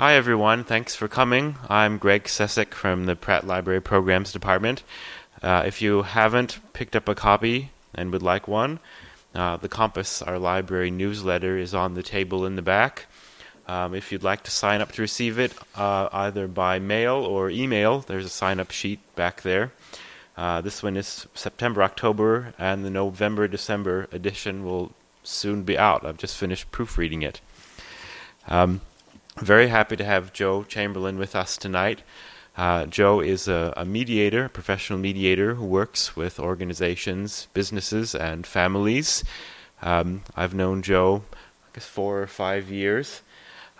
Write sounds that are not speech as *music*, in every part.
Hi, everyone. Thanks for coming. I'm Greg Sesek from the Pratt Library Programs Department. Uh, if you haven't picked up a copy and would like one, uh, the Compass, our library newsletter, is on the table in the back. Um, if you'd like to sign up to receive it, uh, either by mail or email, there's a sign up sheet back there. Uh, this one is September, October, and the November, December edition will soon be out. I've just finished proofreading it. Um, very happy to have Joe Chamberlain with us tonight. Uh, Joe is a, a, mediator, a professional mediator who works with organizations, businesses, and families. Um, I've known Joe, I guess, four or five years.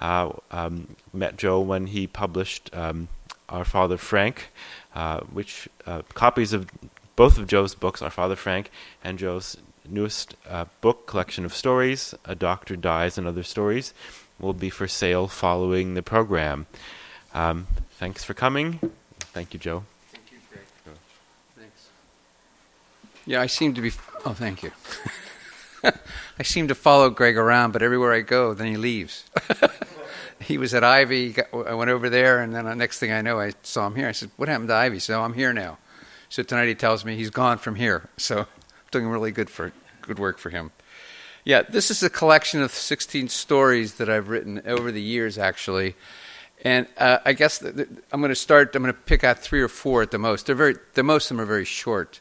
Uh, um, met Joe when he published um, Our Father Frank, uh, which uh, copies of both of Joe's books, Our Father Frank, and Joe's newest uh, book collection of stories, A Doctor Dies and Other Stories, will be for sale following the program. Um, thanks for coming. Thank you, Joe. Thank you, Greg. Thanks. Yeah, I seem to be. Oh, thank you. *laughs* I seem to follow Greg around, but everywhere I go, then he leaves. *laughs* he was at Ivy. I went over there, and then the next thing I know, I saw him here. I said, "What happened to Ivy?" So I'm here now. So tonight he tells me he's gone from here. *laughs* So doing really good for good work for him. Yeah, this is a collection of 16 stories that I've written over the years, actually. And uh, I guess I'm going to start. I'm going to pick out three or four at the most. They're very. The most of them are very short.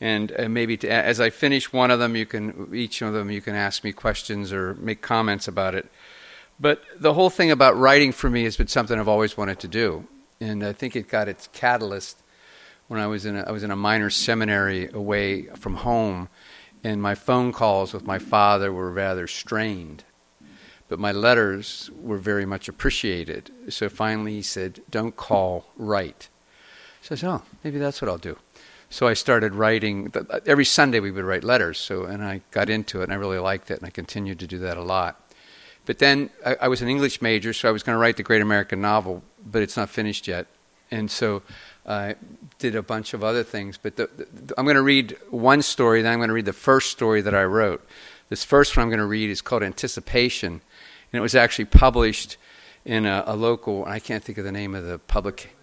And uh, maybe to, as I finish one of them, you can each of them you can ask me questions or make comments about it. But the whole thing about writing for me has been something I've always wanted to do, and I think it got its catalyst when I was in a, I was in a minor seminary away from home, and my phone calls with my father were rather strained, but my letters were very much appreciated. So finally he said, "Don't call, write." So I said, "Oh, maybe that's what I'll do." So I started writing. Every Sunday we would write letters. So and I got into it, and I really liked it, and I continued to do that a lot. But then I, I was an English major, so I was going to write the Great American Novel, but it's not finished yet. And so I did a bunch of other things. But the, the, I'm going to read one story, then I'm going to read the first story that I wrote. This first one I'm going to read is called Anticipation, and it was actually published in a, a local, I can't think of the name of the public,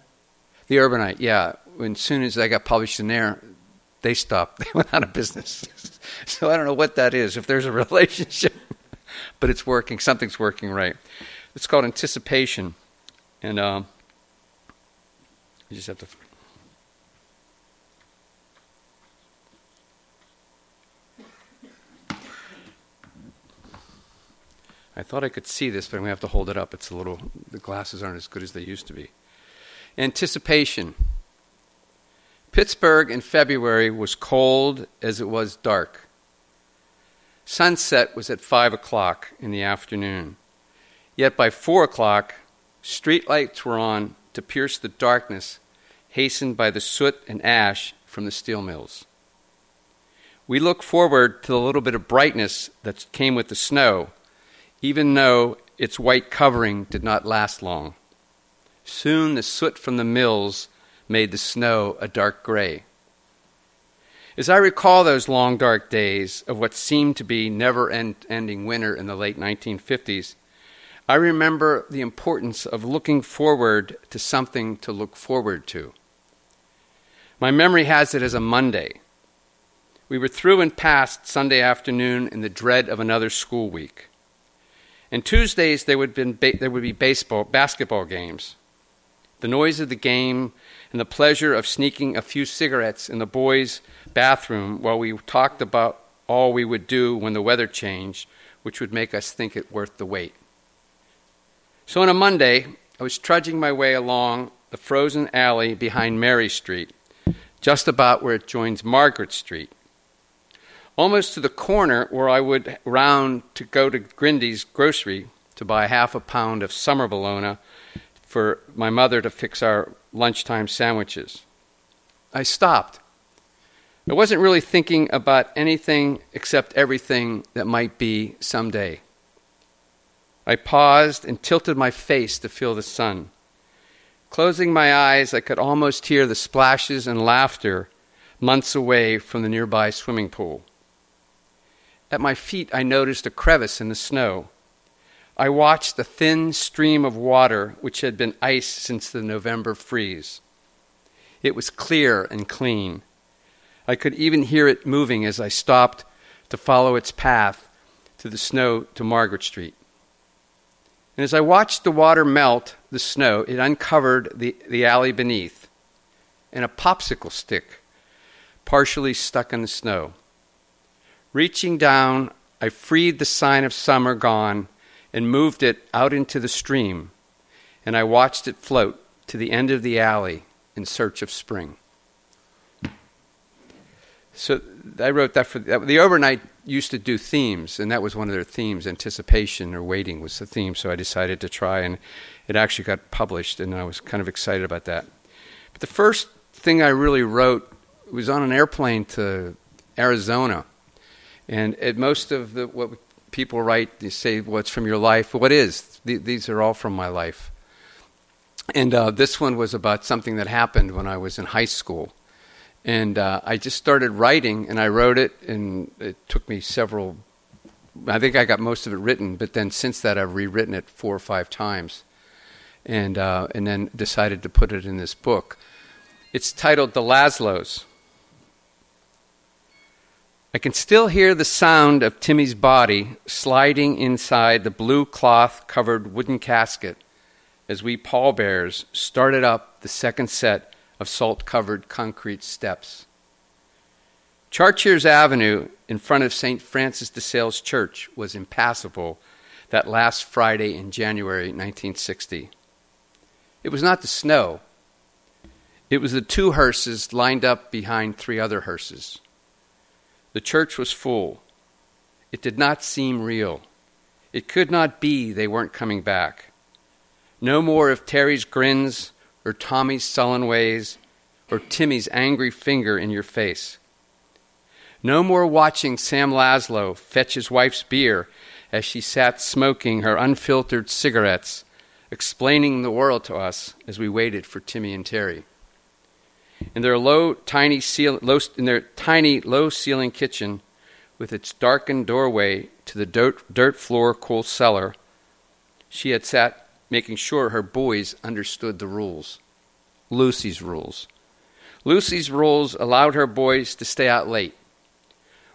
the Urbanite, yeah. As soon as I got published in there, they stopped. *laughs* They went out of business. *laughs* so I don't know what that is, if there's a *laughs* relationship but it's working. Something's working right. It's called anticipation, and um, you just have to. I thought I could see this, but I'm going to have to hold it up. It's a little, the glasses aren't as good as they used to be. Anticipation. Pittsburgh in February was cold as it was dark. Sunset was at 5 o'clock in the afternoon. Yet by 4 o'clock, streetlights were on to pierce the darkness, hastened by the soot and ash from the steel mills. We look forward to the little bit of brightness that came with the snow, even though its white covering did not last long. Soon the soot from the mills made the snow a dark gray. As I recall those long, dark days of what seemed to be never ending winter in the late 1950s, I remember the importance of looking forward to something to look forward to. My memory has it as a Monday. We were through and past Sunday afternoon in the dread of another school week. And Tuesdays there would, ba- there would be baseball, basketball games. The noise of the game and the pleasure of sneaking a few cigarettes in the boys' bathroom while we talked about all we would do when the weather changed, which would make us think it worth the wait. So on a Monday, I was trudging my way along the frozen alley behind Mary Street, just about where it joins Margaret Street. Almost to the corner where I would round to go to Grindy's grocery to buy half a pound of summer bologna for my mother to fix our lunchtime sandwiches. I stopped I wasn't really thinking about anything except everything that might be someday. I paused and tilted my face to feel the sun. Closing my eyes, I could almost hear the splashes and laughter months away from the nearby swimming pool. At my feet, I noticed a crevice in the snow. I watched the thin stream of water which had been ice since the November freeze. It was clear and clean. I could even hear it moving as I stopped to follow its path to the snow to Margaret Street. And as I watched the water melt the snow, it uncovered the, the alley beneath and a popsicle stick partially stuck in the snow. Reaching down, I freed the sign of summer gone and moved it out into the stream, and I watched it float to the end of the alley in search of spring. So I wrote that for the Urbanite used to do themes, and that was one of their themes. Anticipation or waiting was the theme. So I decided to try, and it actually got published, and I was kind of excited about that. But the first thing I really wrote was on an airplane to Arizona, and at most of the what people write, they say, "What's from your life?" What is? These are all from my life. And uh, this one was about something that happened when I was in high school. And uh, I just started writing, and I wrote it, and it took me several. I think I got most of it written, but then since that, I've rewritten it four or five times, and uh, and then decided to put it in this book. It's titled "The Laszlos." I can still hear the sound of Timmy's body sliding inside the blue cloth covered wooden casket as we pallbearers started up the second set of salt covered concrete steps. Chartiers Avenue in front of St. Francis de Sales Church was impassable that last Friday in January 1960. It was not the snow, it was the two hearses lined up behind three other hearses. The church was full. It did not seem real. It could not be they weren't coming back. No more of Terry's grins or Tommy's sullen ways or Timmy's angry finger in your face. No more watching Sam Laszlo fetch his wife's beer as she sat smoking her unfiltered cigarettes, explaining the world to us as we waited for Timmy and Terry. In their low, tiny, ceil- low, in their tiny, low ceiling kitchen, with its darkened doorway to the dirt, dirt floor cool cellar, she had sat making sure her boys understood the rules. Lucy's rules. Lucy's rules allowed her boys to stay out late,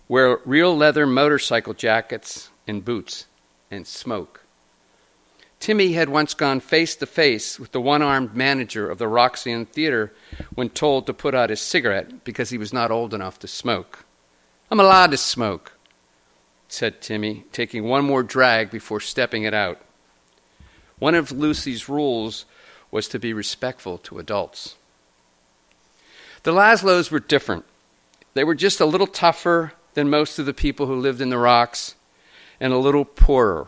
wear real leather motorcycle jackets and boots, and smoke. Timmy had once gone face to face with the one armed manager of the Roxy Theater when told to put out his cigarette because he was not old enough to smoke. I'm allowed to smoke, said Timmy, taking one more drag before stepping it out. One of Lucy's rules was to be respectful to adults. The Laszlos were different. They were just a little tougher than most of the people who lived in the rocks and a little poorer.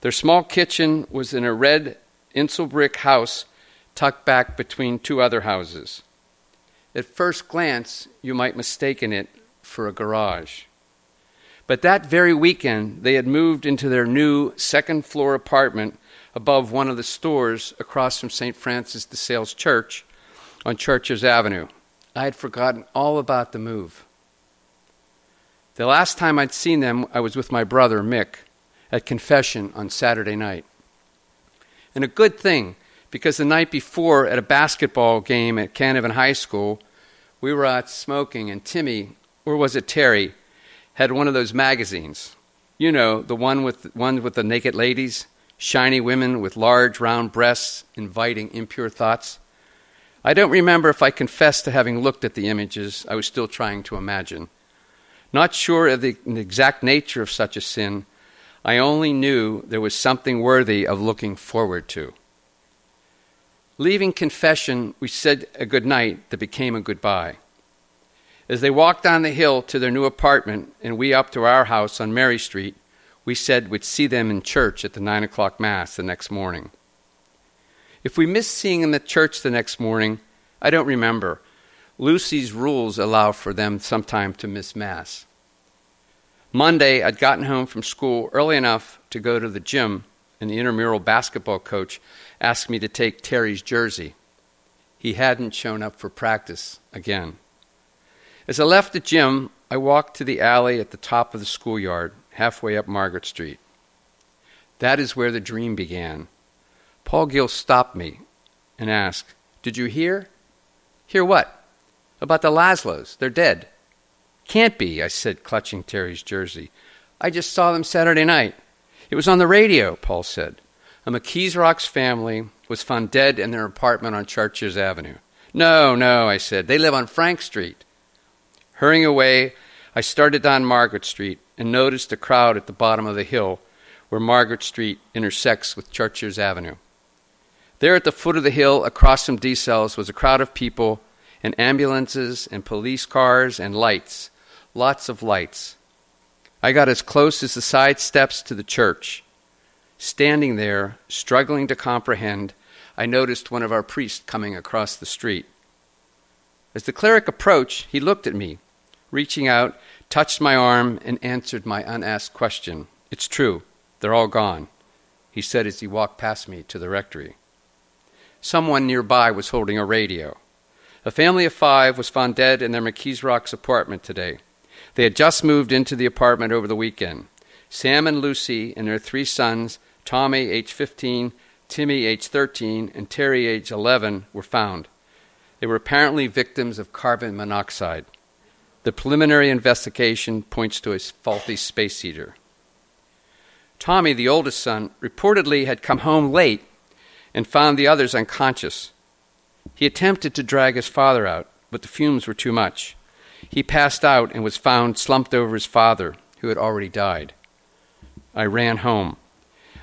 Their small kitchen was in a red Insulbrick house tucked back between two other houses. At first glance, you might mistaken it for a garage. But that very weekend, they had moved into their new second floor apartment above one of the stores across from St. Francis de Sales Church on Chartiers Avenue. I had forgotten all about the move. The last time I'd seen them, I was with my brother, Mick, at confession on Saturday night. And a good thing, because the night before at a basketball game at Canevin High School, we were out smoking, and Timmy, or was it Terry, had one of those magazines. You know, the one with, one with the naked ladies shiny women with large round breasts inviting impure thoughts. I don't remember if I confessed to having looked at the images I was still trying to imagine. Not sure of the exact nature of such a sin, I only knew there was something worthy of looking forward to. Leaving confession, we said a good night that became a goodbye. As they walked down the hill to their new apartment and we up to our house on Mary Street, we said we'd see them in church at the nine o'clock Mass the next morning. If we missed seeing them at church the next morning, I don't remember. Lucy's rules allow for them sometime to miss Mass. Monday, I'd gotten home from school early enough to go to the gym, and the intramural basketball coach asked me to take Terry's jersey. He hadn't shown up for practice again. As I left the gym, I walked to the alley at the top of the schoolyard halfway up Margaret Street. That is where the dream began. Paul Gill stopped me and asked, Did you hear? Hear what? About the Laszlos. They're dead. Can't be, I said, clutching Terry's jersey. I just saw them Saturday night. It was on the radio, Paul said. A McKees Rocks family was found dead in their apartment on Chartiers Avenue. No, no, I said. They live on Frank Street. Hurrying away, I started down Margaret Street and noticed a crowd at the bottom of the hill where Margaret Street intersects with Chartiers Avenue. There at the foot of the hill, across from De Sales, was a crowd of people and ambulances and police cars and lights. Lots of lights. I got as close as the side steps to the church. Standing there, struggling to comprehend, I noticed one of our priests coming across the street. As the cleric approached, he looked at me, reaching out, touched my arm, and answered my unasked question. It's true, they're all gone, he said as he walked past me to the rectory. Someone nearby was holding a radio. A family of five was found dead in their McKees Rocks apartment today. They had just moved into the apartment over the weekend. Sam and Lucy and their three sons Tommy, age 15, Timmy, age 13, and Terry, age 11, were found. They were apparently victims of carbon monoxide. The preliminary investigation points to a faulty space heater. Tommy, the oldest son, reportedly had come home late and found the others unconscious. He attempted to drag his father out, but the fumes were too much. He passed out and was found slumped over his father, who had already died. I ran home.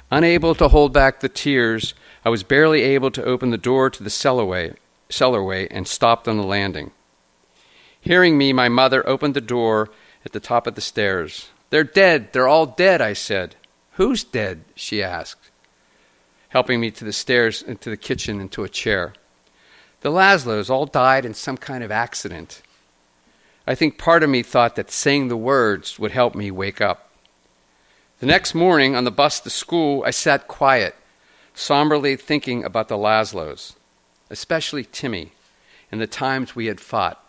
Unable to hold back the tears, I was barely able to open the door to the cellarway, cellarway and stopped on the landing. Hearing me, my mother opened the door at the top of the stairs. They're dead. They're all dead, I said. Who's dead? she asked, helping me to the stairs, into the kitchen, into a chair. The Laszlos all died in some kind of accident. I think part of me thought that saying the words would help me wake up. The next morning on the bus to school, I sat quiet, somberly thinking about the Laszlos, especially Timmy, and the times we had fought.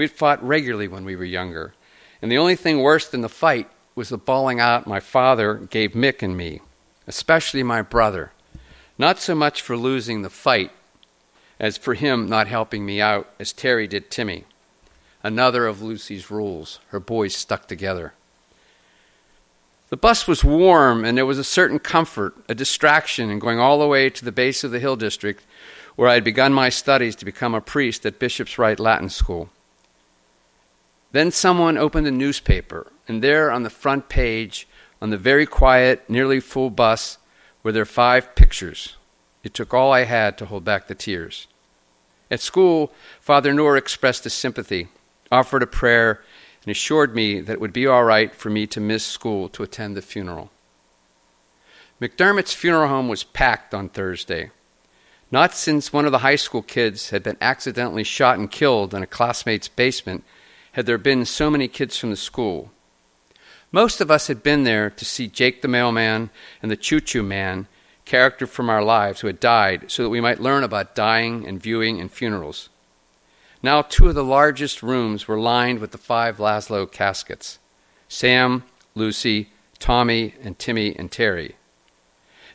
We had fought regularly when we were younger, and the only thing worse than the fight was the bawling out my father gave Mick and me, especially my brother. Not so much for losing the fight as for him not helping me out, as Terry did Timmy. Another of Lucy's rules her boys stuck together. The bus was warm, and there was a certain comfort, a distraction in going all the way to the base of the Hill District, where I had begun my studies to become a priest at Bishop's Right Latin School. Then someone opened a newspaper, and there on the front page, on the very quiet, nearly full bus, were their five pictures. It took all I had to hold back the tears. At school, Father Noor expressed his sympathy, offered a prayer, and assured me that it would be all right for me to miss school to attend the funeral. McDermott's funeral home was packed on Thursday. Not since one of the high school kids had been accidentally shot and killed in a classmate's basement had there been so many kids from the school. Most of us had been there to see Jake the mailman and the choo choo man, character from our lives who had died, so that we might learn about dying and viewing and funerals. Now, two of the largest rooms were lined with the five Laszlo caskets Sam, Lucy, Tommy, and Timmy and Terry.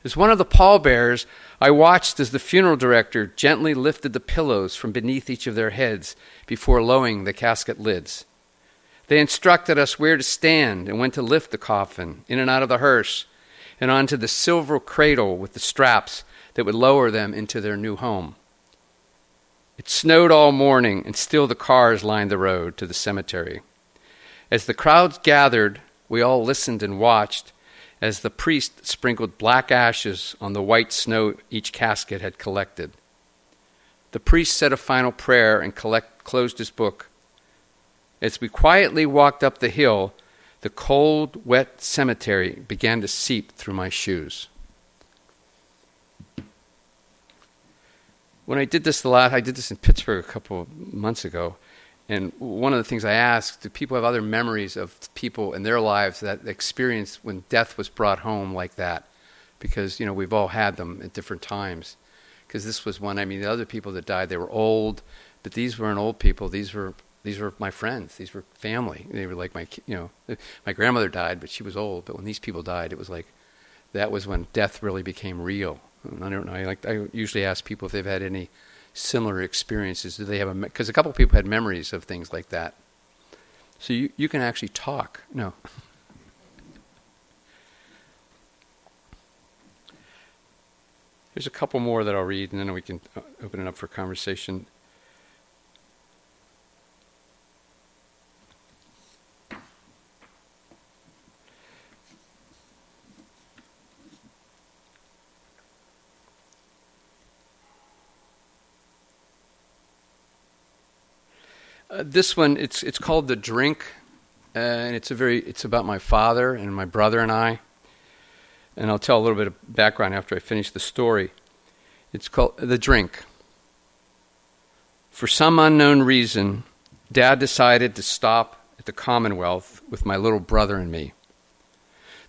As one of the pallbearers, I watched as the funeral director gently lifted the pillows from beneath each of their heads before lowering the casket lids. They instructed us where to stand and when to lift the coffin in and out of the hearse and onto the silver cradle with the straps that would lower them into their new home. It snowed all morning, and still the cars lined the road to the cemetery. As the crowds gathered, we all listened and watched as the priest sprinkled black ashes on the white snow each casket had collected. The priest said a final prayer and collect, closed his book. As we quietly walked up the hill, the cold, wet cemetery began to seep through my shoes. when I did this the last, I did this in Pittsburgh a couple of months ago, and one of the things I asked: Do people have other memories of people in their lives that experienced when death was brought home like that? Because you know we've all had them at different times. Because this was one. I mean, the other people that died, they were old, but these weren't old people. These were these were my friends. These were family. They were like my you know my grandmother died, but she was old. But when these people died, it was like that was when death really became real. I don't know. I, like, I usually ask people if they've had any similar experiences. Do they have a? Because a couple of people had memories of things like that. So you, you can actually talk. No. *laughs* There's a couple more that I'll read, and then we can uh, open it up for conversation. Uh, this one, it's it's called the drink, uh, and it's a very it's about my father and my brother and I. And I'll tell a little bit of background after I finish the story. It's called the drink. For some unknown reason, Dad decided to stop at the Commonwealth with my little brother and me.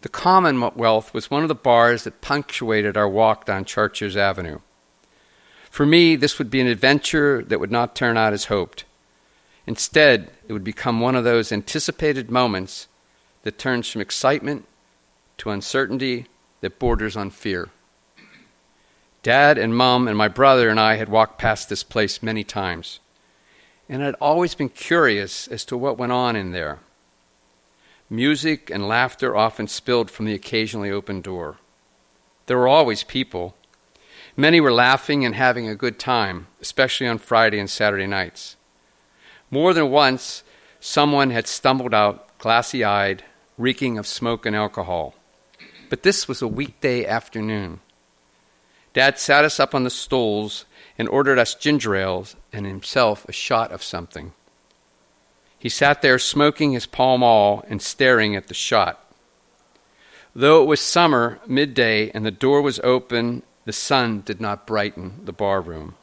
The Commonwealth was one of the bars that punctuated our walk down Chartiers Avenue. For me, this would be an adventure that would not turn out as hoped. Instead, it would become one of those anticipated moments that turns from excitement to uncertainty that borders on fear. Dad and Mom and my brother and I had walked past this place many times, and I'd always been curious as to what went on in there. Music and laughter often spilled from the occasionally open door. There were always people. Many were laughing and having a good time, especially on Friday and Saturday nights. More than once, someone had stumbled out, glassy eyed, reeking of smoke and alcohol. But this was a weekday afternoon. Dad sat us up on the stools and ordered us ginger ales and himself a shot of something. He sat there smoking his Pall Mall and staring at the shot. Though it was summer, midday, and the door was open, the sun did not brighten the bar room.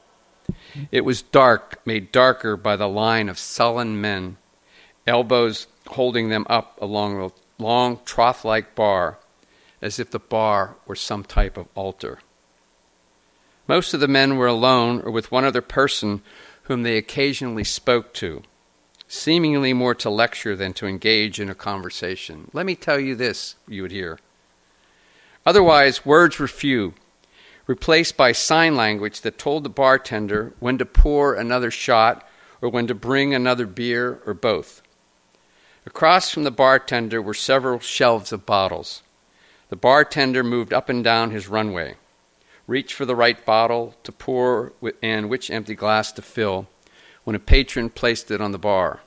It was dark, made darker by the line of sullen men, elbows holding them up along the long trough like bar, as if the bar were some type of altar. Most of the men were alone or with one other person whom they occasionally spoke to, seemingly more to lecture than to engage in a conversation. Let me tell you this, you would hear. Otherwise, words were few, replaced by sign language that told the bartender when to pour another shot or when to bring another beer or both. Across from the bartender were several shelves of bottles. The bartender moved up and down his runway, reached for the right bottle to pour and which empty glass to fill when a patron placed it on the bar.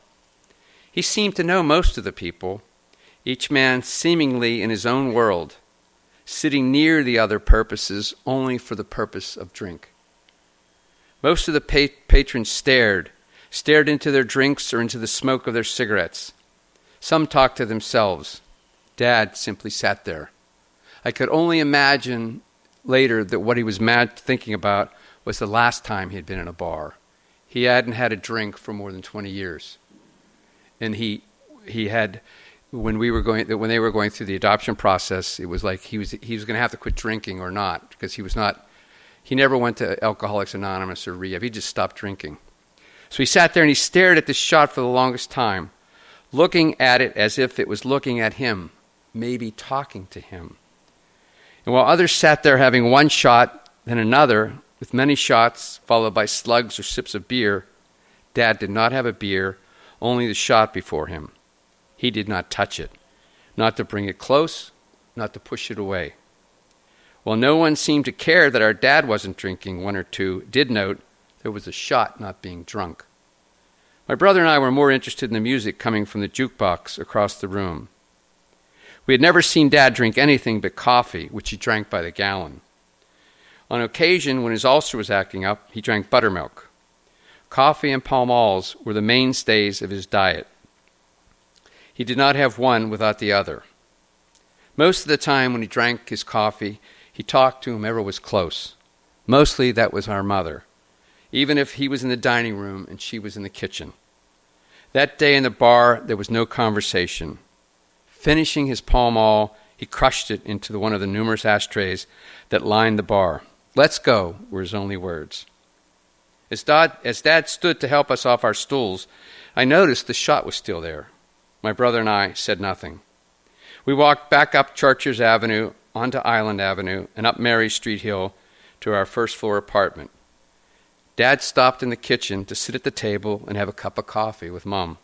He seemed to know most of the people, each man seemingly in his own world sitting near the other purposes only for the purpose of drink. Most of the pa- patrons stared, stared into their drinks or into the smoke of their cigarettes. Some talked to themselves. Dad simply sat there. I could only imagine later that what he was mad thinking about was the last time he had been in a bar. He hadn't had a drink for more than 20 years. And he, he had when we were going when they were going through the adoption process, it was like he was he was going to have to quit drinking or not because he was not he never went to Alcoholics Anonymous or rehab. He just stopped drinking. So he sat there and he stared at this shot for the longest time, looking at it as if it was looking at him, maybe talking to him. And while others sat there having one shot, then another, with many shots followed by slugs or sips of beer, Dad did not have a beer, only the shot before him. He did not touch it, not to bring it close, not to push it away. While no one seemed to care that our dad wasn't drinking, one or two did note there was a shot not being drunk. My brother and I were more interested in the music coming from the jukebox across the room. We had never seen Dad drink anything but coffee, which he drank by the gallon. On occasion, when his ulcer was acting up, he drank buttermilk. Coffee and Malls were the mainstays of his diet. He did not have one without the other. Most of the time, when he drank his coffee, he talked to whomever was close. Mostly that was our mother, even if he was in the dining room and she was in the kitchen. That day in the bar, there was no conversation. Finishing his Pall Mall, he crushed it into one of the numerous ashtrays that lined the bar. Let's go, were his only words. As Dad, as Dad stood to help us off our stools, I noticed the shot was still there. My brother and I said nothing. We walked back up Chartiers Avenue onto Island Avenue and up Mary Street Hill to our first floor apartment. Dad stopped in the kitchen to sit at the table and have a cup of coffee with Mom.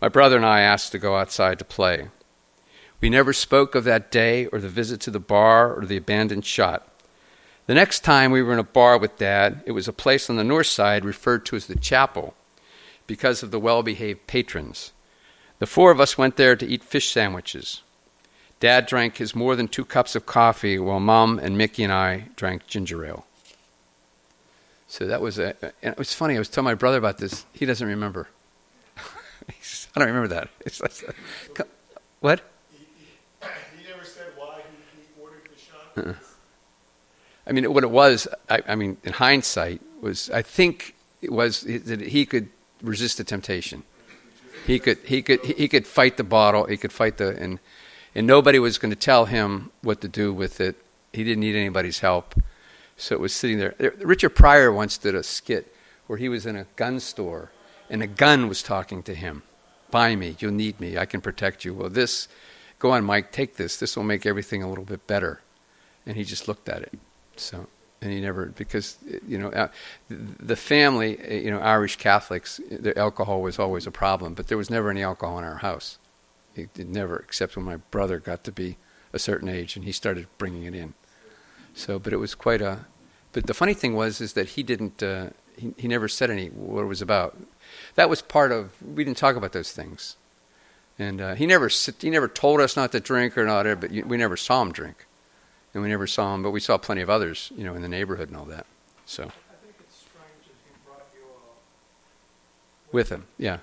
My brother and I asked to go outside to play. We never spoke of that day or the visit to the bar or the abandoned shot. The next time we were in a bar with Dad, it was a place on the north side referred to as the chapel because of the well behaved patrons. The four of us went there to eat fish sandwiches. Dad drank his more than two cups of coffee while Mom and Mickey and I drank ginger ale. So that was a. And it was funny. I was telling my brother about this. He doesn't remember. *laughs* says, I don't remember that. Like, what? He, he, never said why he, he ordered the shot. Uh-uh. I mean, what it was. I, I, mean, in hindsight, was I think it was that he could resist the temptation. He could. He could. He could fight the bottle. He could fight the and and nobody was going to tell him what to do with it. He didn't need anybody's help so it was sitting there. Richard Pryor once did a skit where he was in a gun store and a gun was talking to him. Buy me, you'll need me, I can protect you. Well, this, go on, Mike, take this. This will make everything a little bit better. And he just looked at it. So, and he never, because, you know, uh, the family, uh, you know, Irish Catholics, the alcohol was always a problem, but there was never any alcohol in our house. It, it never, except when my brother got to be a certain age and he started bringing it in. So, but it was quite a. But the funny thing was is that he didn't. Uh, he he never said any what it was about. That was part of. We didn't talk about those things, and uh, he never he never told us not to drink or not. But we never saw him drink, and we never saw him. But we saw plenty of others, you know, in the neighborhood and all that. So. I think it's strange that he brought you all with him, yeah.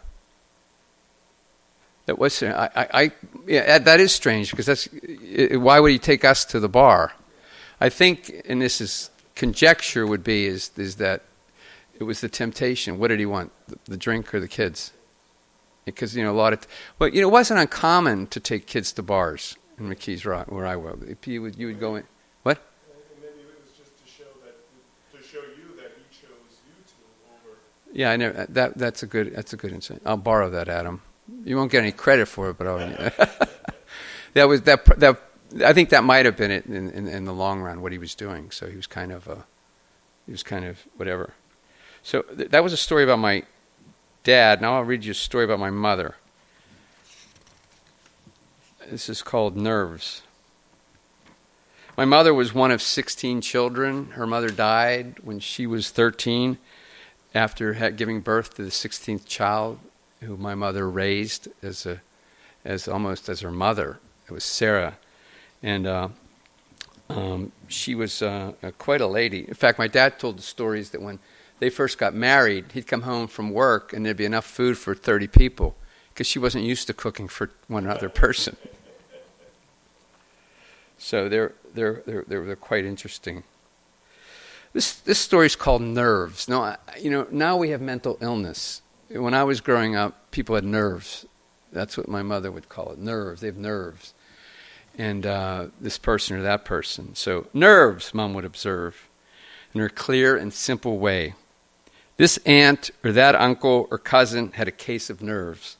That was I, I, yeah, that is strange because that's why would he take us to the bar? I think, and this is conjecture, would be is is that it was the temptation. What did he want? The, the drink or the kids? Because you know a lot of, well, you know, it wasn't uncommon to take kids to bars in McKees Rock where I was. You would you would go in. What? Yeah, I know that. That's a good. That's a good insight. I'll borrow that, Adam. You won't get any credit for it, but I'll, *laughs* that was that. That I think that might have been it in, in, in, the long run what he was doing. So he was kind of, uh, he was kind of whatever. So th- that was a story about my dad. Now I'll read you a story about my mother. This is called Nerves. My mother was one of 16 children. Her mother died when she was 13 after giving birth to the 16th child who my mother raised as a as almost as her mother. It was Sarah and uh, um, she was uh, quite a lady. In fact, my dad told the stories that when they first got married, he'd come home from work and there'd be enough food for 30 people because she wasn't used to cooking for one other person. So they're, they're, they're, they're, they're quite interesting. This, this story is called Nerves. Now, you know, now we have mental illness. When I was growing up, people had nerves. That's what my mother would call it nerves. They have nerves and uh, this person or that person. So, nerves, mom would observe, in her clear and simple way. This aunt or that uncle or cousin had a case of nerves.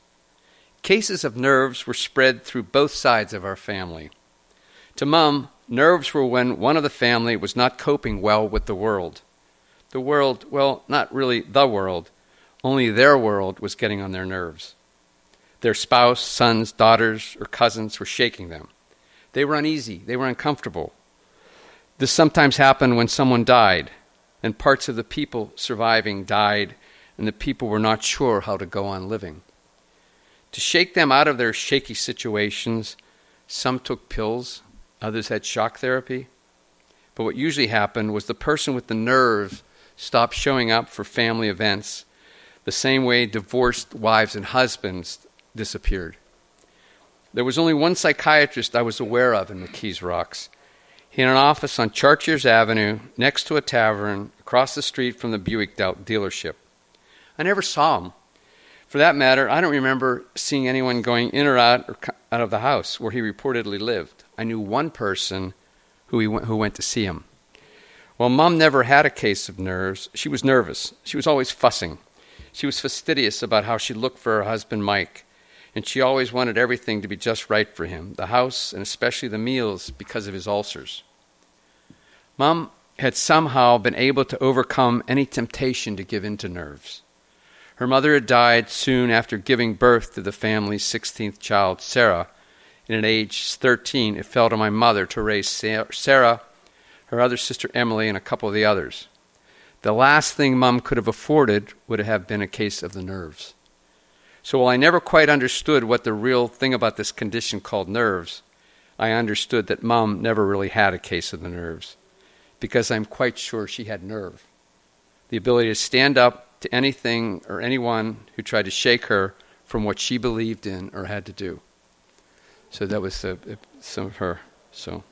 Cases of nerves were spread through both sides of our family. To mum, nerves were when one of the family was not coping well with the world. The world, well, not really the world, only their world was getting on their nerves. Their spouse, sons, daughters, or cousins were shaking them. They were uneasy, they were uncomfortable. This sometimes happened when someone died, and parts of the people surviving died, and the people were not sure how to go on living. To shake them out of their shaky situations, some took pills, others had shock therapy. But what usually happened was the person with the nerve stopped showing up for family events, the same way divorced wives and husbands disappeared. There was only one psychiatrist I was aware of in McKees Rocks. He had an office on Chartiers Avenue, next to a tavern, across the street from the Buick dealership. I never saw him. For that matter, I don't remember seeing anyone going in or out, or out of the house where he reportedly lived. I knew one person who, he went, who went to see him. Well, Mom never had a case of nerves. She was nervous. She was always fussing. She was fastidious about how she looked for her husband, Mike and she always wanted everything to be just right for him the house and especially the meals because of his ulcers. Mom had somehow been able to overcome any temptation to give in to nerves. Her mother had died soon after giving birth to the family's 16th child, Sarah, and at age 13 it fell to my mother to raise Sarah, her other sister Emily, and a couple of the others. The last thing Mum could have afforded would have been a case of the nerves. So while I never quite understood what the real thing about this condition called nerves, I understood that Mum never really had a case of the nerves, because I'm quite sure she had nerve. The ability to stand up to anything or anyone who tried to shake her from what she believed in or had to do. So that was uh, some of her. So,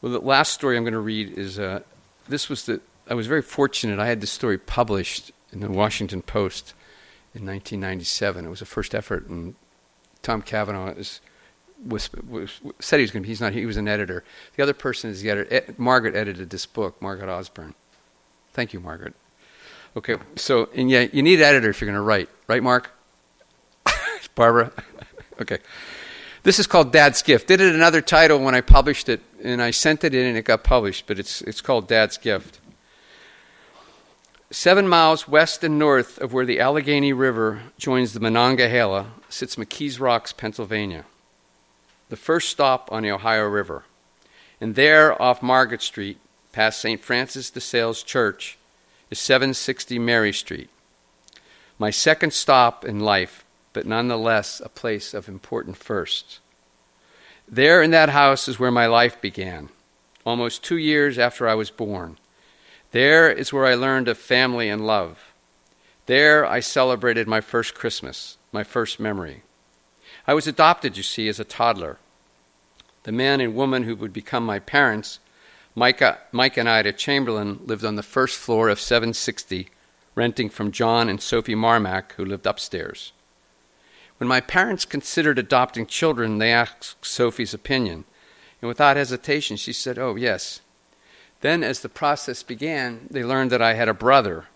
well, the last story I'm going to read is uh, this was the. I was very fortunate. I had this story published in the Washington Post in 1997. It was the first effort, and Tom Cavanaugh is, was, was, said he was going to be. He's not. He was an editor. The other person is the editor. Margaret edited this book. Margaret Osborne. Thank you, Margaret. Okay, so and yeah, you need an editor if you're going to write, right, Mark? *laughs* Barbara. Okay. This is called Dad's Gift. Did it another title when I published it, and I sent it in, and it got published. But it's it's called Dad's Gift. Seven miles west and north of where the Allegheny River joins the Monongahela sits McKees Rocks, Pennsylvania, the first stop on the Ohio River. And there, off Margaret Street, past St. Francis de Sales Church, is 760 Mary Street. My second stop in life, but nonetheless a place of important firsts. There in that house is where my life began, almost two years after I was born. There is where I learned of family and love. There I celebrated my first Christmas, my first memory. I was adopted, you see, as a toddler. The man and woman who would become my parents, Micah, Mike and Ida Chamberlain, lived on the first floor of 760, renting from John and Sophie Marmack, who lived upstairs. When my parents considered adopting children, they asked Sophie's opinion, and without hesitation she said, Oh, yes, then, as the process began, they learned that I had a brother.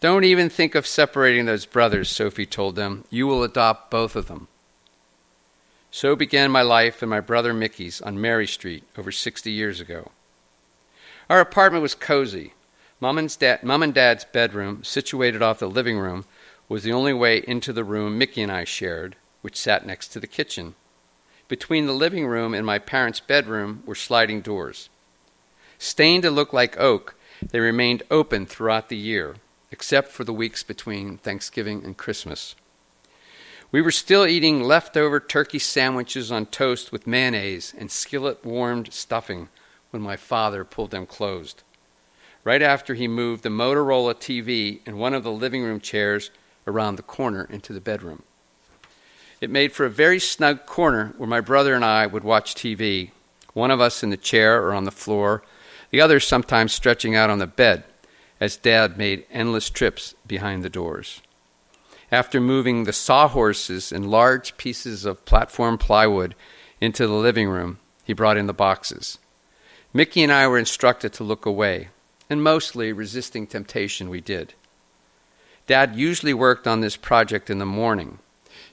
Don't even think of separating those brothers, Sophie told them. You will adopt both of them. So began my life and my brother Mickey's on Mary Street over 60 years ago. Our apartment was cozy. Mom and, dad, Mom and Dad's bedroom, situated off the living room, was the only way into the room Mickey and I shared, which sat next to the kitchen. Between the living room and my parents' bedroom were sliding doors. Stained to look like oak, they remained open throughout the year, except for the weeks between Thanksgiving and Christmas. We were still eating leftover turkey sandwiches on toast with mayonnaise and skillet warmed stuffing when my father pulled them closed. Right after he moved the Motorola TV in one of the living room chairs around the corner into the bedroom. It made for a very snug corner where my brother and I would watch TV, one of us in the chair or on the floor, the other sometimes stretching out on the bed as Dad made endless trips behind the doors. After moving the sawhorses and large pieces of platform plywood into the living room, he brought in the boxes. Mickey and I were instructed to look away, and mostly resisting temptation, we did. Dad usually worked on this project in the morning.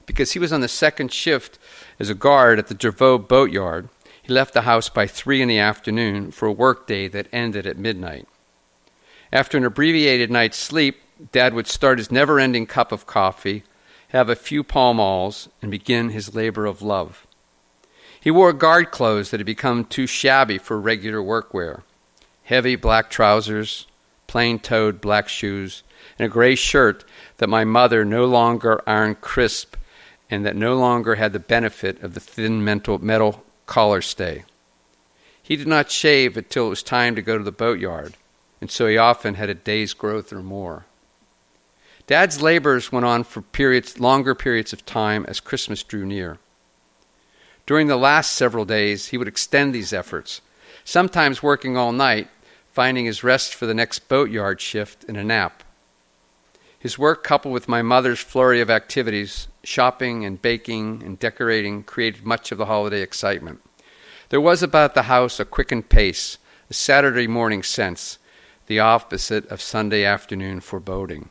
Because he was on the second shift as a guard at the Dravo boatyard, he left the house by three in the afternoon for a workday that ended at midnight. After an abbreviated night's sleep, Dad would start his never ending cup of coffee, have a few Pall and begin his labor of love. He wore guard clothes that had become too shabby for regular workwear heavy black trousers, plain toed black shoes, and a gray shirt that my mother no longer ironed crisp and that no longer had the benefit of the thin metal collar stay. He did not shave until it was time to go to the boatyard, and so he often had a day's growth or more. Dad's labors went on for periods, longer periods of time as Christmas drew near. During the last several days, he would extend these efforts, sometimes working all night, finding his rest for the next boatyard shift in a nap. His work, coupled with my mother's flurry of activities, shopping and baking and decorating, created much of the holiday excitement. There was about the house a quickened pace, a Saturday morning sense, the opposite of Sunday afternoon foreboding,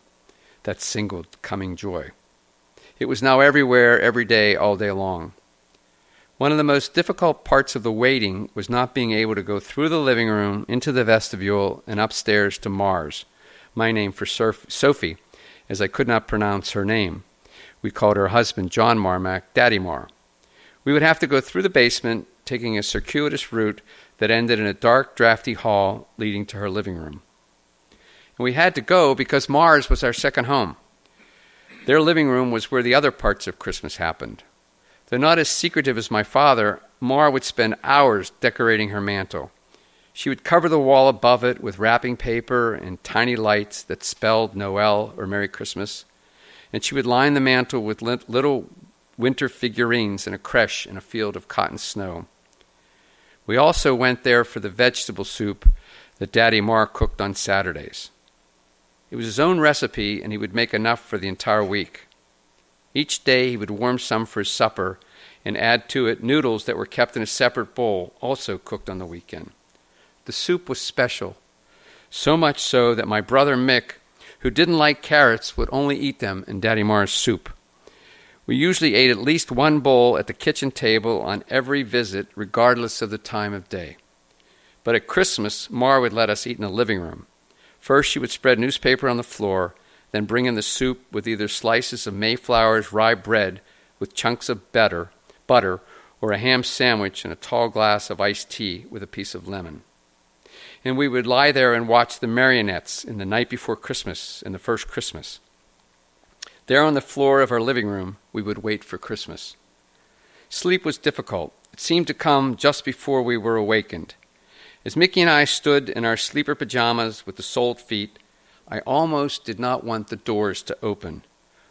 that singled coming joy. It was now everywhere, every day, all day long. One of the most difficult parts of the waiting was not being able to go through the living room, into the vestibule, and upstairs to Mars, my name for Sophie, as I could not pronounce her name. We called her husband, John Marmack, Daddy Mar. We would have to go through the basement, taking a circuitous route that ended in a dark, drafty hall leading to her living room. And we had to go because Mars was our second home. Their living room was where the other parts of Christmas happened. Though not as secretive as my father, Mar would spend hours decorating her mantel. She would cover the wall above it with wrapping paper and tiny lights that spelled Noel or Merry Christmas, and she would line the mantel with little winter figurines in a creche in a field of cotton snow. We also went there for the vegetable soup that Daddy Mar cooked on Saturdays. It was his own recipe, and he would make enough for the entire week. Each day he would warm some for his supper and add to it noodles that were kept in a separate bowl, also cooked on the weekend. The soup was special, so much so that my brother Mick, who didn't like carrots, would only eat them in Daddy Mar's soup. We usually ate at least one bowl at the kitchen table on every visit, regardless of the time of day. But at Christmas, Mar would let us eat in the living room. First, she would spread newspaper on the floor, then bring in the soup with either slices of Mayflower's rye bread with chunks of butter, butter, or a ham sandwich and a tall glass of iced tea with a piece of lemon. And we would lie there and watch the marionettes in the night before Christmas and the first Christmas. There on the floor of our living room, we would wait for Christmas. Sleep was difficult. It seemed to come just before we were awakened. As Mickey and I stood in our sleeper pajamas with the soled feet, I almost did not want the doors to open.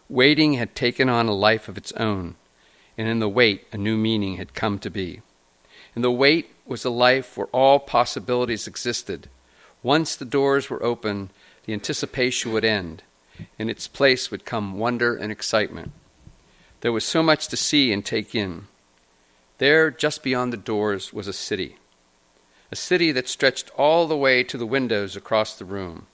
Waiting had taken on a life of its own, and in the wait, a new meaning had come to be. And the wait was a life where all possibilities existed. Once the doors were open, the anticipation would end. In its place would come wonder and excitement. There was so much to see and take in. There, just beyond the doors, was a city. A city that stretched all the way to the windows across the room.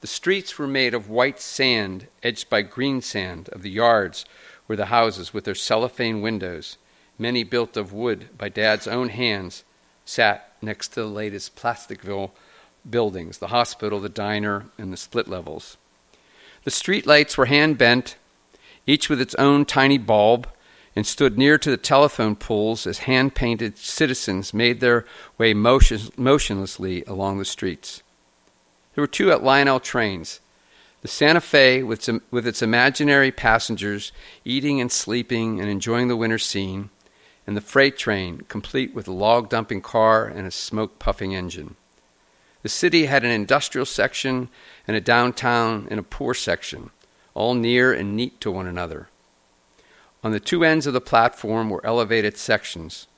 The streets were made of white sand, edged by green sand, of the yards were the houses with their cellophane windows, many built of wood by Dad's own hands, sat next to the latest Plasticville buildings the hospital, the diner, and the split levels. The street lights were hand bent, each with its own tiny bulb, and stood near to the telephone poles as hand painted citizens made their way motion, motionlessly along the streets. There were two at Lionel trains the Santa Fe, with, with its imaginary passengers eating and sleeping and enjoying the winter scene, and the freight train, complete with a log dumping car and a smoke puffing engine. The city had an industrial section and a downtown and a poor section, all near and neat to one another. On the two ends of the platform were elevated sections.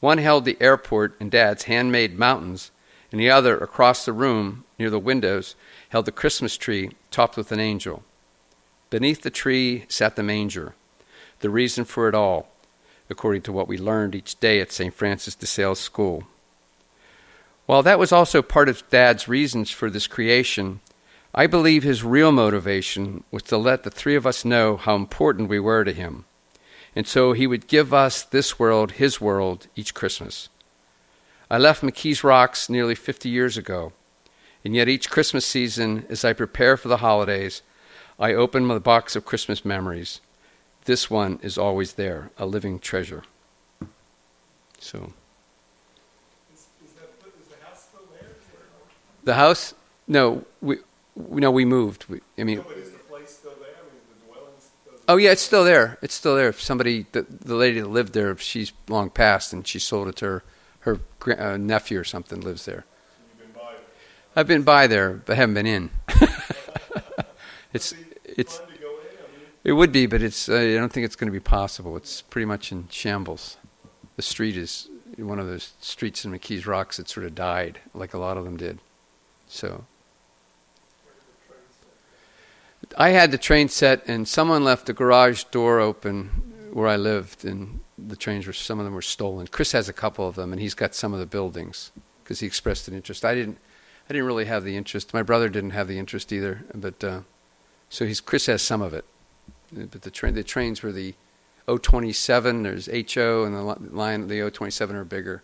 One held the airport and Dad's handmade mountains, and the other, across the room, near the windows, held the Christmas tree topped with an angel. Beneath the tree sat the manger, the reason for it all, according to what we learned each day at St. Francis de Sales School. While that was also part of Dad's reasons for this creation, I believe his real motivation was to let the three of us know how important we were to him. And so he would give us this world, his world, each Christmas. I left McKees Rocks nearly 50 years ago, and yet each Christmas season, as I prepare for the holidays, I open my box of Christmas memories. This one is always there, a living treasure. So. Is the house? No, we no we moved. We, I mean. No, but is the place still there? I mean, the still Oh yeah, it's still there. It's still there. Somebody, the, the lady that lived there, she's long passed, and she sold it to her her uh, nephew or something lives there. Been. I've been by there, but haven't been in. *laughs* it's it's Fun to go in. I mean, it would be, but it's uh, I don't think it's going to be possible. It's pretty much in shambles. The street is one of those streets in McKees Rocks that sort of died, like a lot of them did. So I had the train set, and someone left the garage door open where I lived, and the trains were some of them were stolen. Chris has a couple of them, and he's got some of the buildings because he expressed an interest. I didn't. I didn't really have the interest. My brother didn't have the interest either, but uh, so he's Chris has some of it. But the train the trains were the O27. There's HO and the line the O27 are bigger.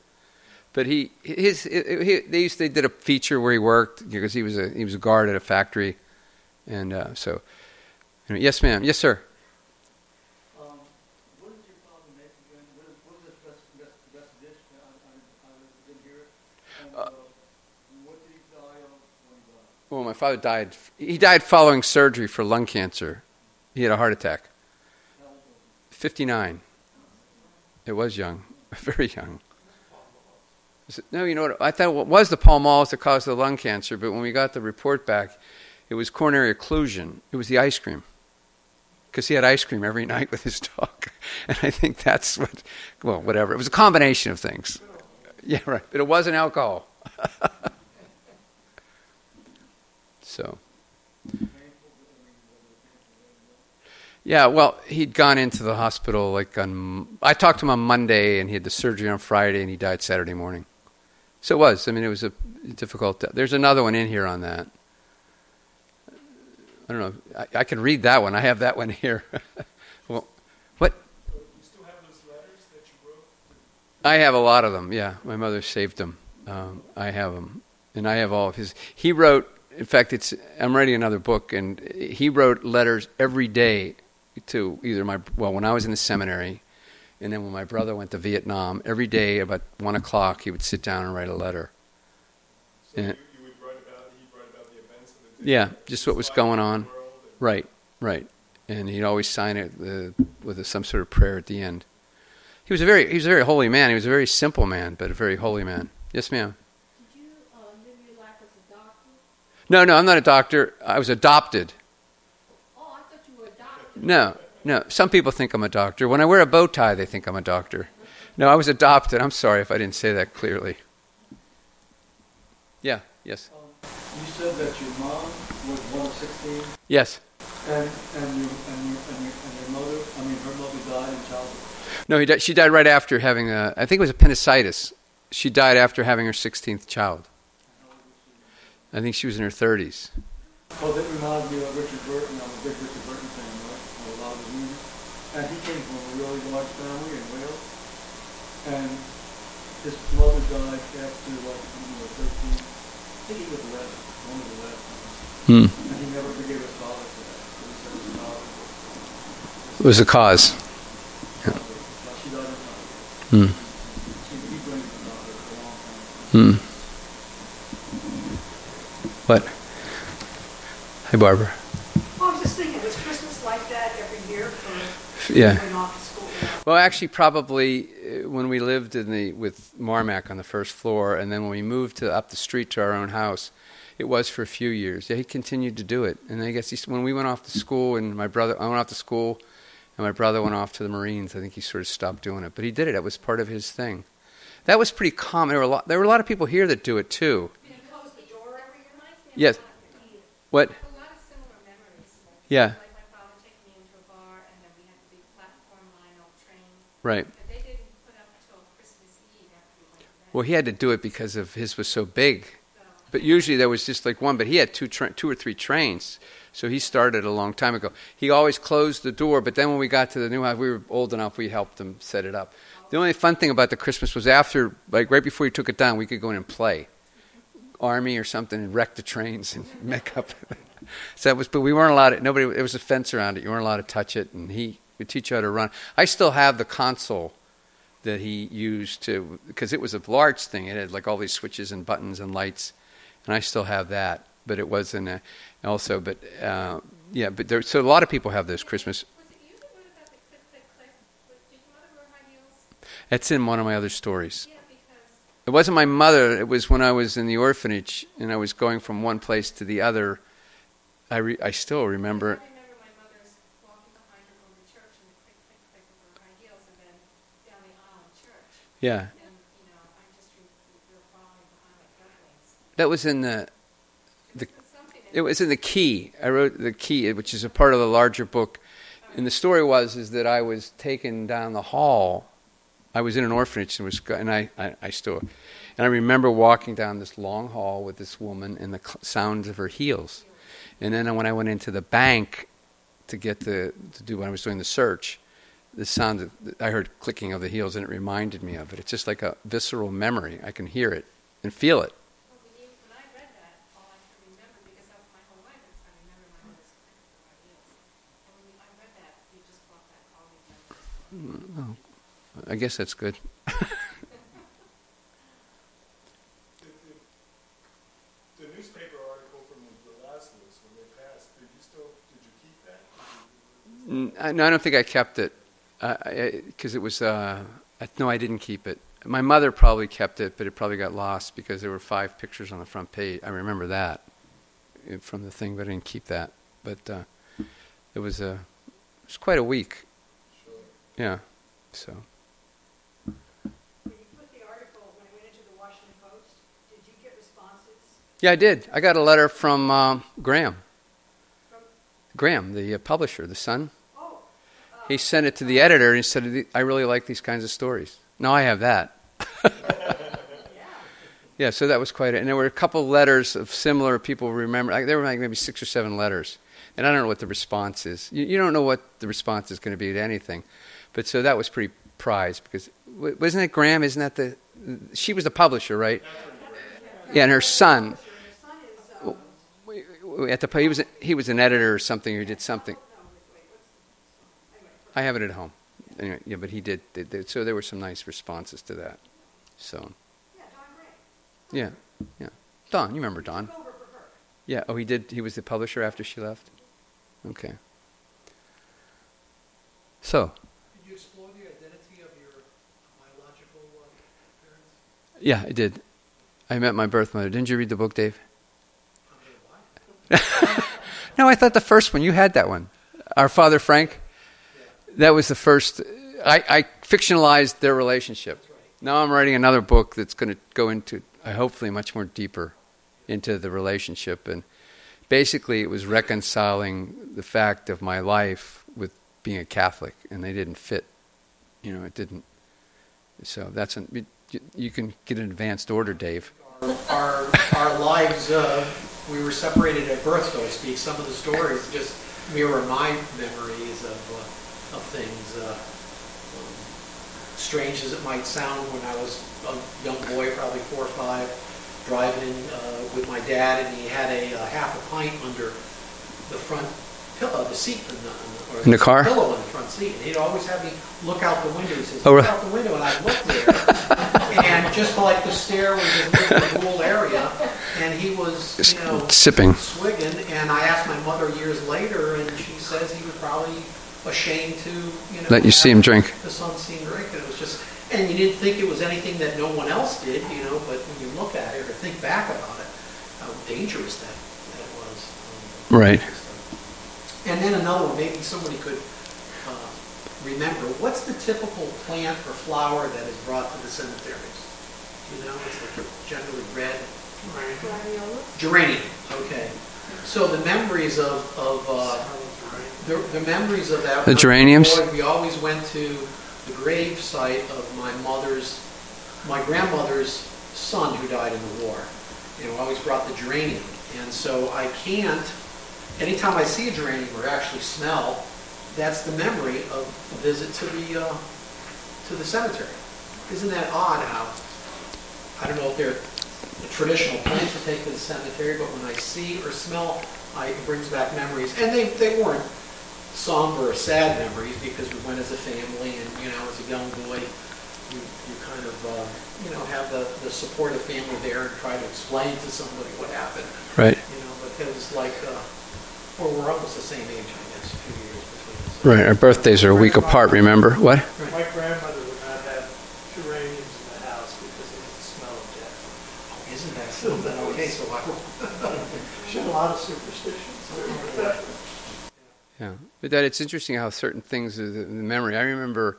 But he his he, they used they did a feature where he worked because he was a he was a guard at a factory, and uh, so anyway, yes, ma'am, yes, sir. Um, uh? Well, my father died. He died following surgery for lung cancer. He had a heart attack. How old was he? 59. It was young, *laughs* very young. It- No, you know what? I thought it was the Pall Malls that caused the lung cancer, but when we got the report back, it was coronary occlusion. It was the ice cream. Because he had ice cream every *laughs* night with his dog. *laughs* And I think that's what, well, whatever. It was a combination of things. Yeah, right. But it wasn't alcohol. so. Yeah, well, he'd gone into the hospital like on. I talked to him on Monday, and he had the surgery on Friday, and he died Saturday morning. So it was. I mean, it was a difficult. There's another one in here on that. I don't know. I, I could read that one. I have that one *laughs* here. well, what? You still have those letters that you wrote? I have a lot of them. Yeah, my mother saved them. Um, I have them, and I have all of his. He wrote. In fact, it's. I'm writing another book, and he wrote letters every day to either my. Well, when I was in the seminary, and then when my brother went to Vietnam, every day about one o'clock, he would sit down and write a letter. So Yeah. you, you about, he'd write about the events of the day. Yeah, just what was going on. and- Right, right. And he'd always sign it uh, with a, some sort of prayer at the end. He was a very he was a very holy man. He was a very simple man, but a very holy man. Yes, ma'am. Did you uh, live your life as a doctor? No, no, I'm not a doctor. I was adopted. Oh, I thought you were a doctor. No, no. Some people think I'm a doctor. When I wear a bow tie, they think I'm a doctor. No, I was adopted. I'm sorry if I didn't say that clearly. Yeah, yes. Um, you said that your mom was one of 16, Yes. and, and, you, and, you, and, your, and your mother, I mean, her mother died in childhood. No, he died, she died right after having a, I think it was appendicitis. She died after having her 16th child. I think she was in her 30s. Well, that reminds me of Richard Burton. I'm a big Richard Burton fan, right? I love a lot of his music. And he came from a really large family in Wales. And his mother died after, like, you know, 13. I think he was 11, one of the last ones. Hmm. And he never forgave his father for that. He said his father. It was the cause. Now, she died in childhood. Hmm. She, he blamed his father for a long time. Hmm. What? Hi, Barbara. Well, I was just thinking, was Christmas like that every year for Yeah. going off to school? Well, actually, probably uh, when we lived in the with Marmac on the first floor, and then when we moved to up the street to our own house, it was for a few years. Yeah, he continued to do it, and I guess he, when we went off to school, and my brother, I went off to school, and my brother went off to the Marines. I think he sort of stopped doing it, but he did it. That was part of his thing. That was pretty common. There were a lot. There were a lot of people here that do it too. Did you close the door every year? Yes. What? A lot of similar memories. Yeah. Like my father taking me into a bar, and then we had the big platform line on train. Right. But they didn't put up till Christmas Eve after we went to bed. Well, he had to do it because of his was so big. But usually there was just like one, but he had two, tra- two or three trains. So he started a long time ago. He always closed the door, but then when we got to the new house, we were old enough, we helped him set it up. The only fun thing about the Christmas was after, like right before he took it down, we could go in and play. Army or something and wreck the trains and *laughs* make up. *laughs* so that was, but we weren't allowed to, nobody, there was a fence around it. You weren't allowed to touch it, and he would teach you how to run. I still have the console that he used to because it was a large thing. It had like all these switches and buttons and lights, and I still have that. But it wasn't a, also. But uh, yeah, but there. So a lot of people have those Christmas. Was it you that wrote about the clip that clip? Was- Did your mother wear high heels? That's in one of my other stories. Yeah, It wasn't my mother. It was when I was in the orphanage and I was going from one place to the other. I re, I still remember. I remember my mother's walking behind her going to church and the click, click, click of her high heels, and then down the aisle in church. Yeah, And, you know, I just re- we were following behind like ducklings. that was in the. The- It was in the key. I wrote the key, which is a part of the larger book. And the story was is that I was taken down the hall. I was in an orphanage and was, and I, I, I still, and I remember walking down this long hall with this woman and the cl- sounds of her heels. And then when I went into the bank to get the to do when I was doing the search, the sound of, I heard clicking of the heels and it reminded me of it. It's just like a visceral memory. I can hear it and feel it. Well, when you, when I read that, all I could remember, because of my whole life, it's, I remember my mother's clicking of my heels. And when you, I read that, you just brought back all these memories. I guess that's good. The, the, the newspaper article from the last list, when they passed, did you still, did you keep that? You- no, I don't think I kept it because it was. Uh, no, I didn't keep it. My mother probably kept it, but it probably got lost because there were five pictures on the front page. I remember that uh, from the thing, but I didn't keep that. But uh, it was a. It was quite a week. Sure. Yeah. So. When you put the article, when it went into the Washington Post, did you get responses? Yeah, I did. I got a letter from um, Graham. From- Graham, the uh, publisher, the Sun. He sent it to the editor and he said, "I really like these kinds of stories." Now I have that. *laughs* yeah. So that was quite. A, and there were a couple letters of similar people remember. There were like maybe six or seven letters, and I don't know what the response is. You, you don't know what the response is going to be to anything, but so that was pretty prized because wasn't it Graham? Isn't that the? She was the publisher, right? Yeah, and her son. At the he was he was an editor or something who did something. no, wait, wait, what's, anyway, I have it at home. Anyway, yeah, but he did. They, they, so there were some nice responses to that. So yeah, Don yeah, yeah. Don, you remember Don? Took over for her. Yeah. Oh, he did. He was the publisher after she left. Okay. So Did you explore the identity of your biological uh, parents? yeah, I did. I met my birth mother. Didn't you read the book, Dave? I mean, why? No, I thought the first one. You had that one. Our father Frank. That was the first. I, I fictionalized their relationship. Now I'm writing another book that's going to go into, uh, hopefully, much more deeper into the relationship. And basically, it was reconciling the fact of my life with being a Catholic, and they didn't fit. You know, it didn't. So that's an. You, can get an advanced order, Dave. Our, our, lives, uh, we were separated at birth, so to speak. Some of the stories just mirror my memories of, uh, of things. Uh, um, strange as it might sound, when I was a young boy, probably four or five, driving uh, with my dad, and he had a, uh half a pint under the front pillow, the seat in the, or In the car? pillow in the front seat, and he'd always have me look out the window. He says, Oh, "Look right. out the window," and I'd look there, and just like the stair was in the pool area, and he was, you know, Sipping. swigging, and I asked my mother years later, and she says he was probably ashamed to, you know, Let you see him drink. The son see him drink, and it was just, and you didn't think it was anything that no one else did, you know, but when you look at it or think back about it, how dangerous that, that was. Um, Right. And then another one, maybe somebody could uh, remember, what's the typical plant or flower that is brought to the cemeteries? You know, it's like generally red. Gladiola? Geranium, okay. So the memories of, of, uh, the, the memories of that. The geraniums? Boy, We always went to the grave site of my mother's, my grandmother's son who died in the war. You know, always brought the geranium. And so I can't, anytime I see a geranium or actually smell, that's the memory of a visit to the, uh, to the cemetery. Isn't that odd how, I don't know if they're the traditional plants to take to the cemetery, but when I see or smell, I, it brings back memories. And they, they weren't somber or sad memories because we went as a family and, you know, as a young boy, you, you kind of, uh, you know, have the, the supportive family there and try to explain to somebody what happened, Right. you know, because like, uh, well, we're almost the same age, I guess, a few years between us. Right. Our birthdays are a week apart. Remember what? My grandmother would not have geraniums in the house because of the smell of death. Isn't that something? Okay, so I, won't. *laughs* She had a lot of superstitions. *laughs* Yeah, but that it's interesting how certain things in the memory. I remember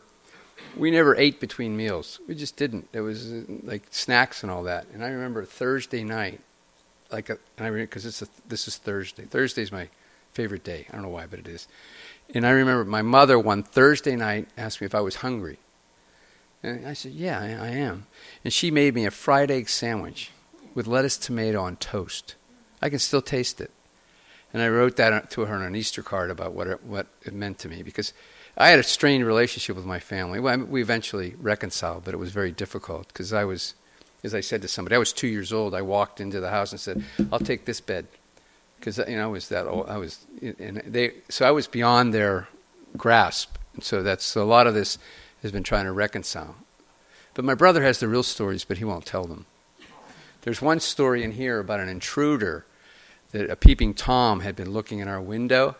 we never ate between meals. We just didn't. There was uh, like snacks and all that. And I remember Thursday night, like, a, and I remember because it's a, this is Thursday. Thursday's my favorite day. I don't know why, but it is. And I remember my mother one Thursday night asked me if I was hungry, and I said, "Yeah, I, I am." And she made me a fried egg sandwich with lettuce, tomato, on toast. I can still taste it. And I wrote that to her on an Easter card about what it, what it meant to me because I had a strained relationship with my family. Well, I mean, we eventually reconciled, but it was very difficult because I was, as I said to somebody, I was two years old. I walked into the house and said, "I'll take this bed," because you know I was that old. I was, and they, so I was beyond their grasp. And so that's so a lot of this has been trying to reconcile. But my brother has the real stories, but he won't tell them. There's one story in here about an intruder that a peeping Tom had been looking in our window.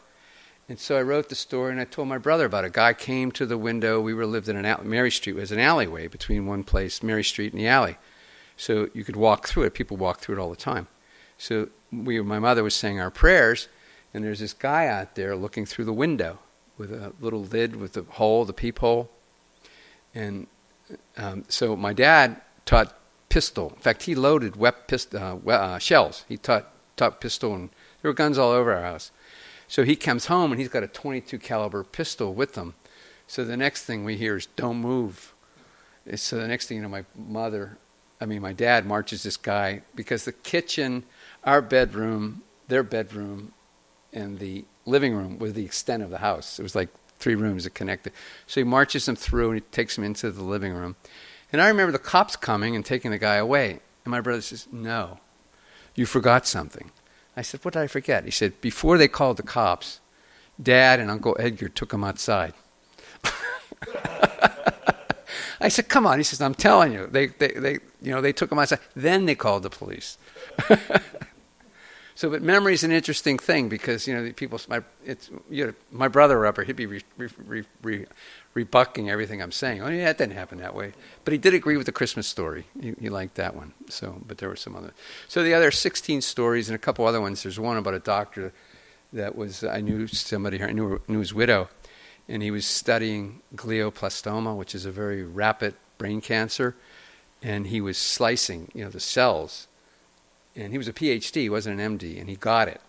And so I wrote the story and I told my brother about it. A guy came to the window. We were lived in an alley. Mary Street was an alleyway between one place, Mary Street, and the alley. So you could walk through it. People walk through it all the time. So we, my mother was saying our prayers, and there's this guy out there looking through the window with a little lid with the hole, the peephole. And um, so my dad taught pistol. In fact, he loaded wep pist- uh, uh, shells. He taught, taught pistol, and there were guns all over our house. So he comes home and he's got a 22 caliber pistol with him. So the next thing we hear is "Don't move." So the next thing you know, my mother, I mean my dad, marches this guy because the kitchen, our bedroom, their bedroom, and the living room was the extent of the house. It was like three rooms that connected. So he marches him through and he takes him into the living room. And I remember the cops coming and taking the guy away. And my brother says, No, you forgot something. I said, What did I forget? He said, Before they called the cops, Dad and Uncle Edgar took him outside. *laughs* I said, Come on. He says, I'm telling you. They, they, they, you know, they took him outside. Then they called the police. *laughs* So, but memory is an interesting thing because you know people. My it's you know, my brother up, he'd be re, re, re, rebucking everything I'm saying. Oh yeah, it didn't happen that way. But he did agree with the Christmas story. He, he liked that one. So, but there were some other. So the other 16 stories and a couple other ones. There's one about a doctor that was I knew somebody here I knew knew his widow, and he was studying glioblastoma, which is a very rapid brain cancer, and he was slicing you know the cells and he was a PhD, he wasn't an MD, and he got it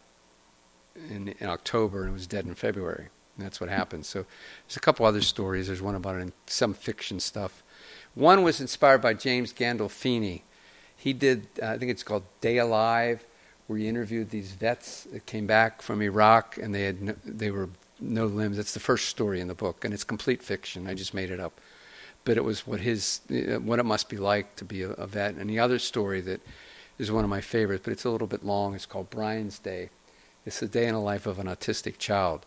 in, in October and was dead in February. And that's what happened. So there's a couple other stories. There's one about some fiction stuff. One was inspired by James Gandolfini. He did, uh, I think it's called Day Alive, where he interviewed these vets that came back from Iraq and they had no, they were no limbs. That's the first story in the book, and it's complete fiction. I just made it up, but it was what his uh, what it must be like to be a, a vet. And the other story that is one of my favorites, but it's a little bit long. It's called Brian's Day. It's the day in the life of an autistic child,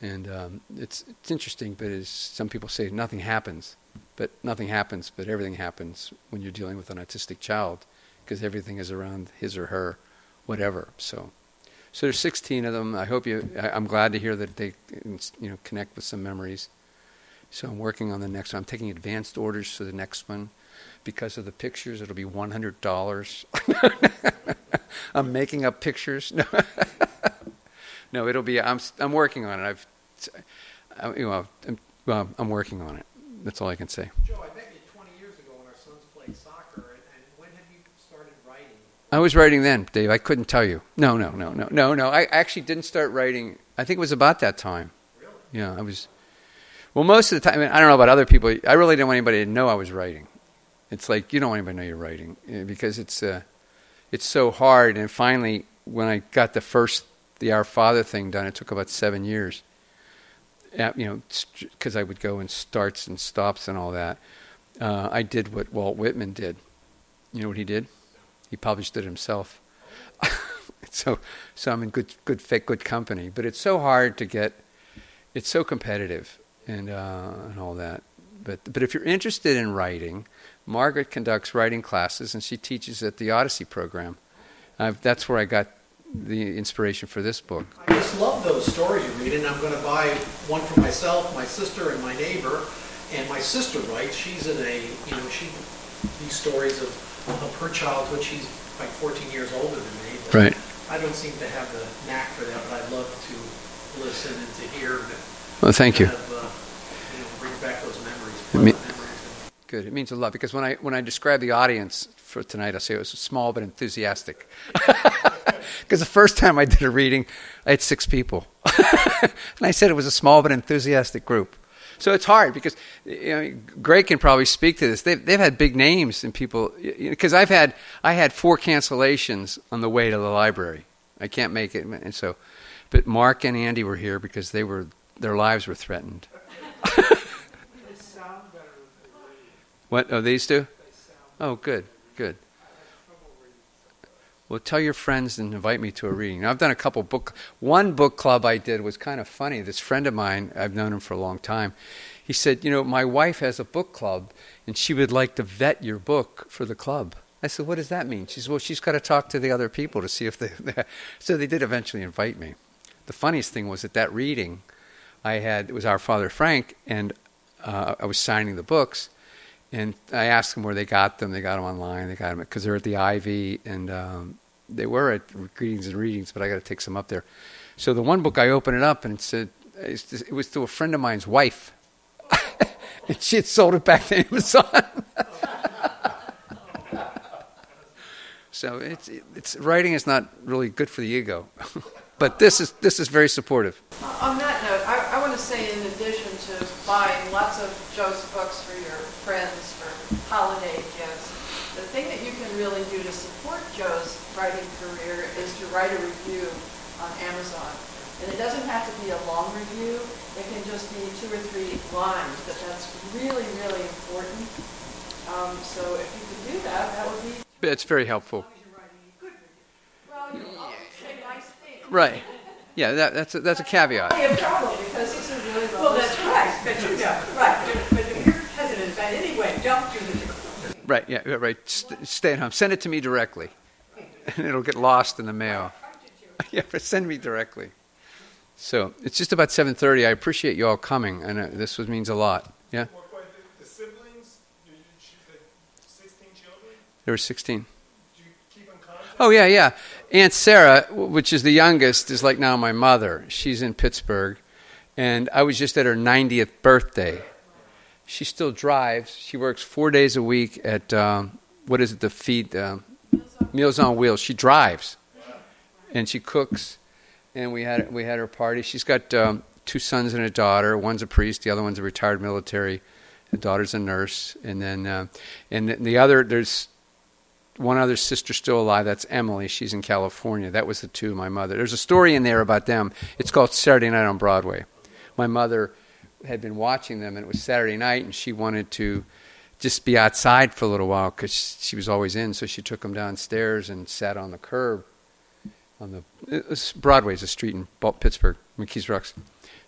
and um, it's it's interesting. But as some people say, nothing happens, but nothing happens, but everything happens when you're dealing with an autistic child, because everything is around his or her, whatever. So, so there's 16 of them. I hope you. I, I'm glad to hear that they, you know, connect with some memories. So I'm working on the next one. I'm taking advanced orders for the next one because of the pictures, it'll be one hundred dollars. *laughs* I'm making up pictures. No, *laughs* no, it'll be. I'm I'm working on it. I've, I, you know, I'm, well, I'm working on it. That's all I can say. Joe, I met you 20 years ago when our sons played soccer, and, and when have you started writing? I was writing then, Dave. I couldn't tell you. No, no, no, no, no, no. I actually didn't start writing. I think it was about that time. Really? Yeah, I was. Well, most of the time, I, mean, I don't know about other people. I really didn't want anybody to know I was writing. It's like you don't want anybody to know you're writing eh, because it's uh, it's so hard. And finally, when I got the first the Our Father thing done, it took about seven years. you know, because I would go and starts and stops and all that. Uh, I did what Walt Whitman did. You know what he did? He published it himself. *laughs* so, so I'm in good, good, good company. But it's so hard to get. It's so competitive and uh, and all that. But but if you're interested in writing, Margaret conducts writing classes, and she teaches at the Odyssey program. I've, that's where I got the inspiration for this book. I just love those stories you read, and I'm going to buy one for myself, my sister, and my neighbor. And my sister writes. She's in a, you know, she these stories of, of her childhood. She's like 14 years older than me. Right. I don't seem to have the knack for that, but I'd love to listen and to hear. Well, thank you. Of, uh, you know, bring back those memories. Me- Good. It means a lot because when I when I describe the audience for tonight, I'll say it was small but enthusiastic. *laughs* Because the first time I did a reading, I had six people, *laughs* and I said it was a small but enthusiastic group. So it's hard because you know, Greg can probably speak to this. They've, they've had big names and people because I've had I had four cancellations on the way to the library. I can't make it. And so, but Mark and Andy were here because they were their lives were threatened. *laughs* what? Oh, these two? Oh, good, good. Well, tell your friends and invite me to a reading. Now, I've done a couple book. One book club I did was kind of funny. This friend of mine, I've known him for a long time. He said, "You know, my wife has a book club, and she would like to vet your book for the club." I said, "What does that mean?" She said, "Well, she's got to talk to the other people to see if they." *laughs* so they did eventually invite me. The funniest thing was at that reading, I had it was our Father Frank, and uh, I was signing the books, and I asked them where they got them. They got them online. They got them because they're at the Ivy, and um, they were at greetings and readings. But I got to take some up there. So the one book I opened it up, and it said it was to a friend of mine's wife, *laughs* and she had sold it back to Amazon. *laughs* so it's it's writing is not really good for the ego, *laughs* but this is this is very supportive. On that note, I, I want to say, in addition to buying lots of Joe's books for your friends for holiday gifts, the thing that you can really do to support Joe's writing career is to write a review on Amazon. And it doesn't have to be a long review. It can just be two or three lines, but that's really, really important. Um, so if you could do that, that would be. It's very helpful. Well, you always say nice. Right. Yeah, that, that's a, that's a caveat. I have trouble because these are really well. Well, that's right, but you know, right, but if you're hesitant about it anyway, don't do it. Right. Yeah. Right. St- stay at home. Send it to me directly, and it'll get lost in the mail. *laughs* yeah, but send me directly. So it's just about seven thirty. I appreciate you all coming, and uh, this was, means a lot. Yeah, the, siblings, you, you, said sixteen children, there were sixteen. do you keep in contact? Oh yeah, yeah. Aunt Sarah, which is the youngest, is like now my mother. She's in Pittsburgh, and I was just at her 90th birthday. She still drives. She works four days a week at um, what is it? The feed um, Meals on Wheels. She drives, and she cooks. And we had we had her party. She's got um, two sons and a daughter. One's a priest. The other one's a retired military. The daughter's a nurse, and then uh, and the other there's one other sister still alive. That's Emily. She's in California. That was the two. My mother. There's a story in there about them. It's called Saturday Night on Broadway. My mother had been watching them, and it was Saturday night, and she wanted to just be outside for a little while because she was always in. So she took them downstairs and sat on the curb. On the Broadway is a street in Pittsburgh, McKees Rocks.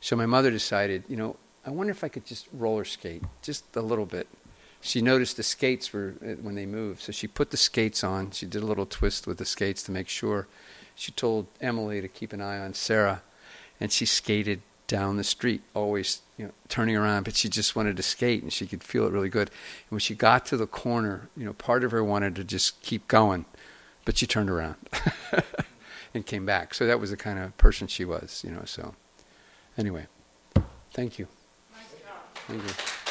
So my mother decided, you know, I wonder if I could just roller skate just a little bit she noticed the skates were uh, when they moved, so she put the skates on. She did a little twist with the skates to make sure. She told Emily to keep an eye on Sarah, and she skated down the street, always you know turning around. But she just wanted to skate, and she could feel it really good. And when she got to the corner, you know, part of her wanted to just keep going, but she turned around *laughs* and came back. So that was the kind of person she was, you know. So anyway, thank you. Thank you.